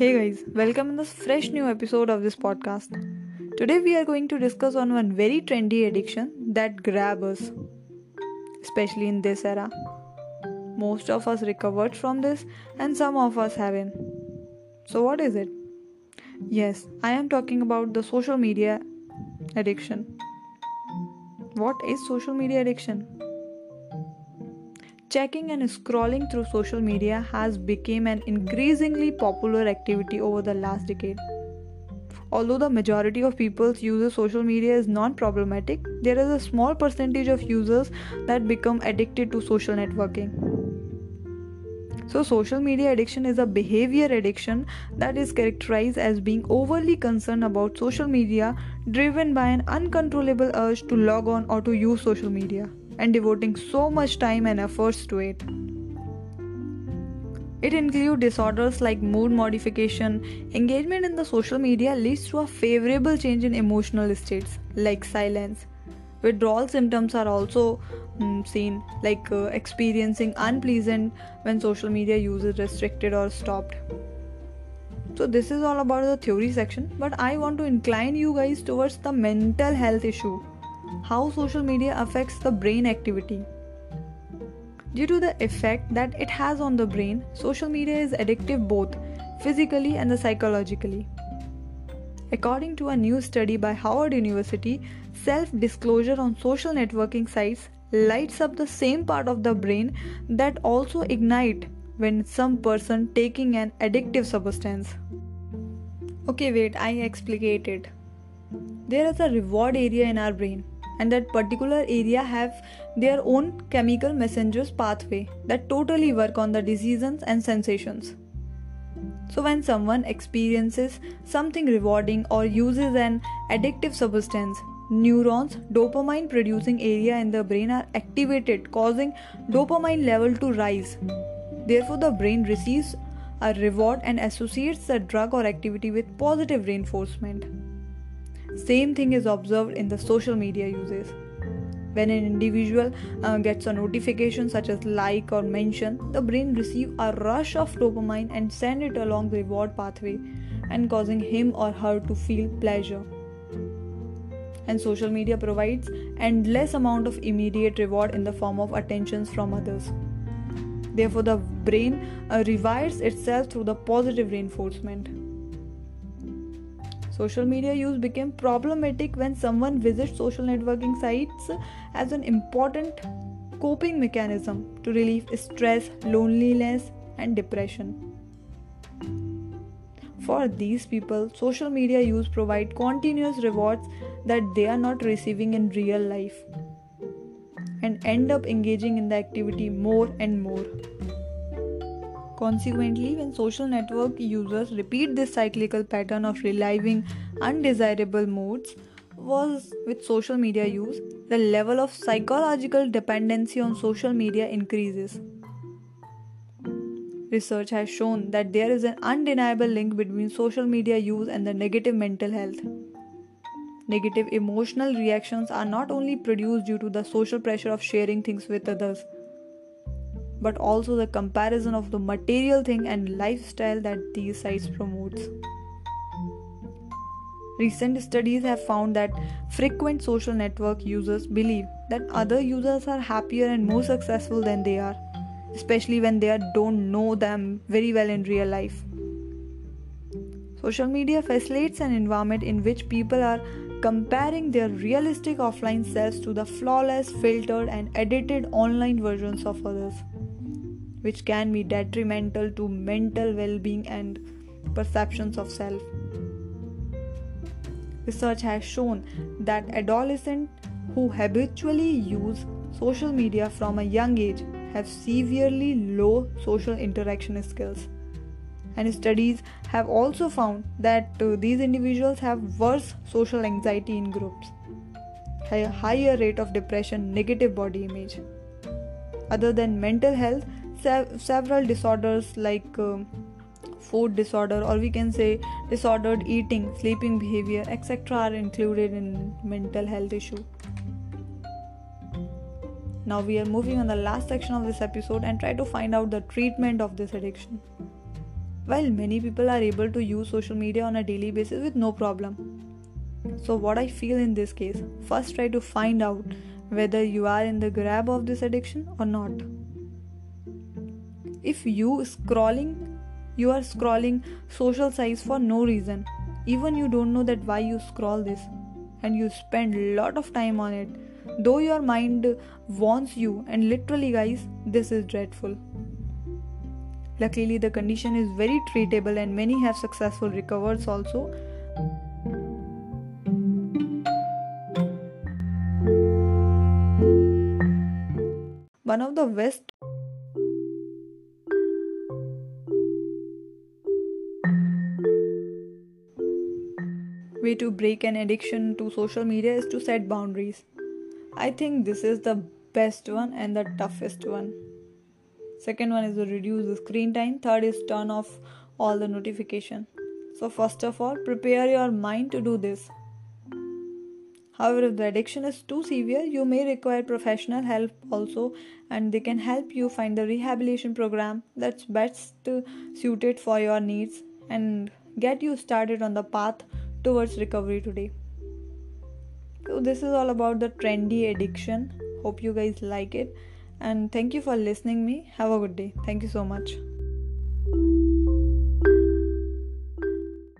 Hey guys, welcome in this fresh new episode of this podcast. Today we are going to discuss on one very trendy addiction that grab us, especially in this era. Most of us recovered from this and some of us haven't. So what is it? Yes, I am talking about the social media addiction. What is social media addiction? Checking and scrolling through social media has become an increasingly popular activity over the last decade. Although the majority of people use social media is non problematic, there is a small percentage of users that become addicted to social networking. So, social media addiction is a behavior addiction that is characterized as being overly concerned about social media, driven by an uncontrollable urge to log on or to use social media and devoting so much time and efforts to it. It includes disorders like mood modification. Engagement in the social media leads to a favorable change in emotional states like silence. Withdrawal symptoms are also mm, seen, like uh, experiencing unpleasant when social media use is restricted or stopped. So, this is all about the theory section, but I want to incline you guys towards the mental health issue how social media affects the brain activity. Due to the effect that it has on the brain, social media is addictive both physically and psychologically. According to a new study by Harvard University, self disclosure on social networking sites lights up the same part of the brain that also ignite when some person taking an addictive substance. Okay, wait, I explicated. There is a reward area in our brain and that particular area have their own chemical messengers pathway that totally work on the decisions and sensations. So when someone experiences something rewarding or uses an addictive substance neurons dopamine producing area in the brain are activated causing dopamine level to rise. Therefore the brain receives a reward and associates the drug or activity with positive reinforcement same thing is observed in the social media uses. When an individual uh, gets a notification such as like or mention, the brain receives a rush of dopamine and send it along the reward pathway and causing him or her to feel pleasure. And social media provides endless amount of immediate reward in the form of attentions from others. Therefore, the brain uh, itself through the positive reinforcement. Social media use became problematic when someone visits social networking sites as an important coping mechanism to relieve stress, loneliness, and depression. For these people, social media use provide continuous rewards that they are not receiving in real life and end up engaging in the activity more and more. Consequently, when social network users repeat this cyclical pattern of reliving undesirable moods, was with social media use, the level of psychological dependency on social media increases. Research has shown that there is an undeniable link between social media use and the negative mental health. Negative emotional reactions are not only produced due to the social pressure of sharing things with others but also the comparison of the material thing and lifestyle that these sites promotes. Recent studies have found that frequent social network users believe that other users are happier and more successful than they are especially when they don't know them very well in real life. Social media facilitates an environment in which people are comparing their realistic offline selves to the flawless, filtered, and edited online versions of others which can be detrimental to mental well being and perceptions of self. Research has shown that adolescents who habitually use social media from a young age have severely low social interaction skills. And studies have also found that uh, these individuals have worse social anxiety in groups, a higher rate of depression, negative body image. Other than mental health, sev- several disorders like uh, food disorder or we can say disordered eating sleeping behavior etc are included in mental health issue now we are moving on the last section of this episode and try to find out the treatment of this addiction while many people are able to use social media on a daily basis with no problem. So, what I feel in this case, first try to find out whether you are in the grab of this addiction or not. If you scrolling, you are scrolling social sites for no reason, even you don't know that why you scroll this, and you spend lot of time on it, though your mind wants you, and literally, guys, this is dreadful. Luckily, the condition is very treatable, and many have successful recovered also. One of the best way to break an addiction to social media is to set boundaries. I think this is the best one and the toughest one. Second one is to reduce the screen time. Third is turn off all the notification. So first of all, prepare your mind to do this. However, if the addiction is too severe, you may require professional help also, and they can help you find the rehabilitation program that's best suited for your needs and get you started on the path towards recovery today. So, this is all about the trendy addiction. Hope you guys like it, and thank you for listening me. Have a good day. Thank you so much.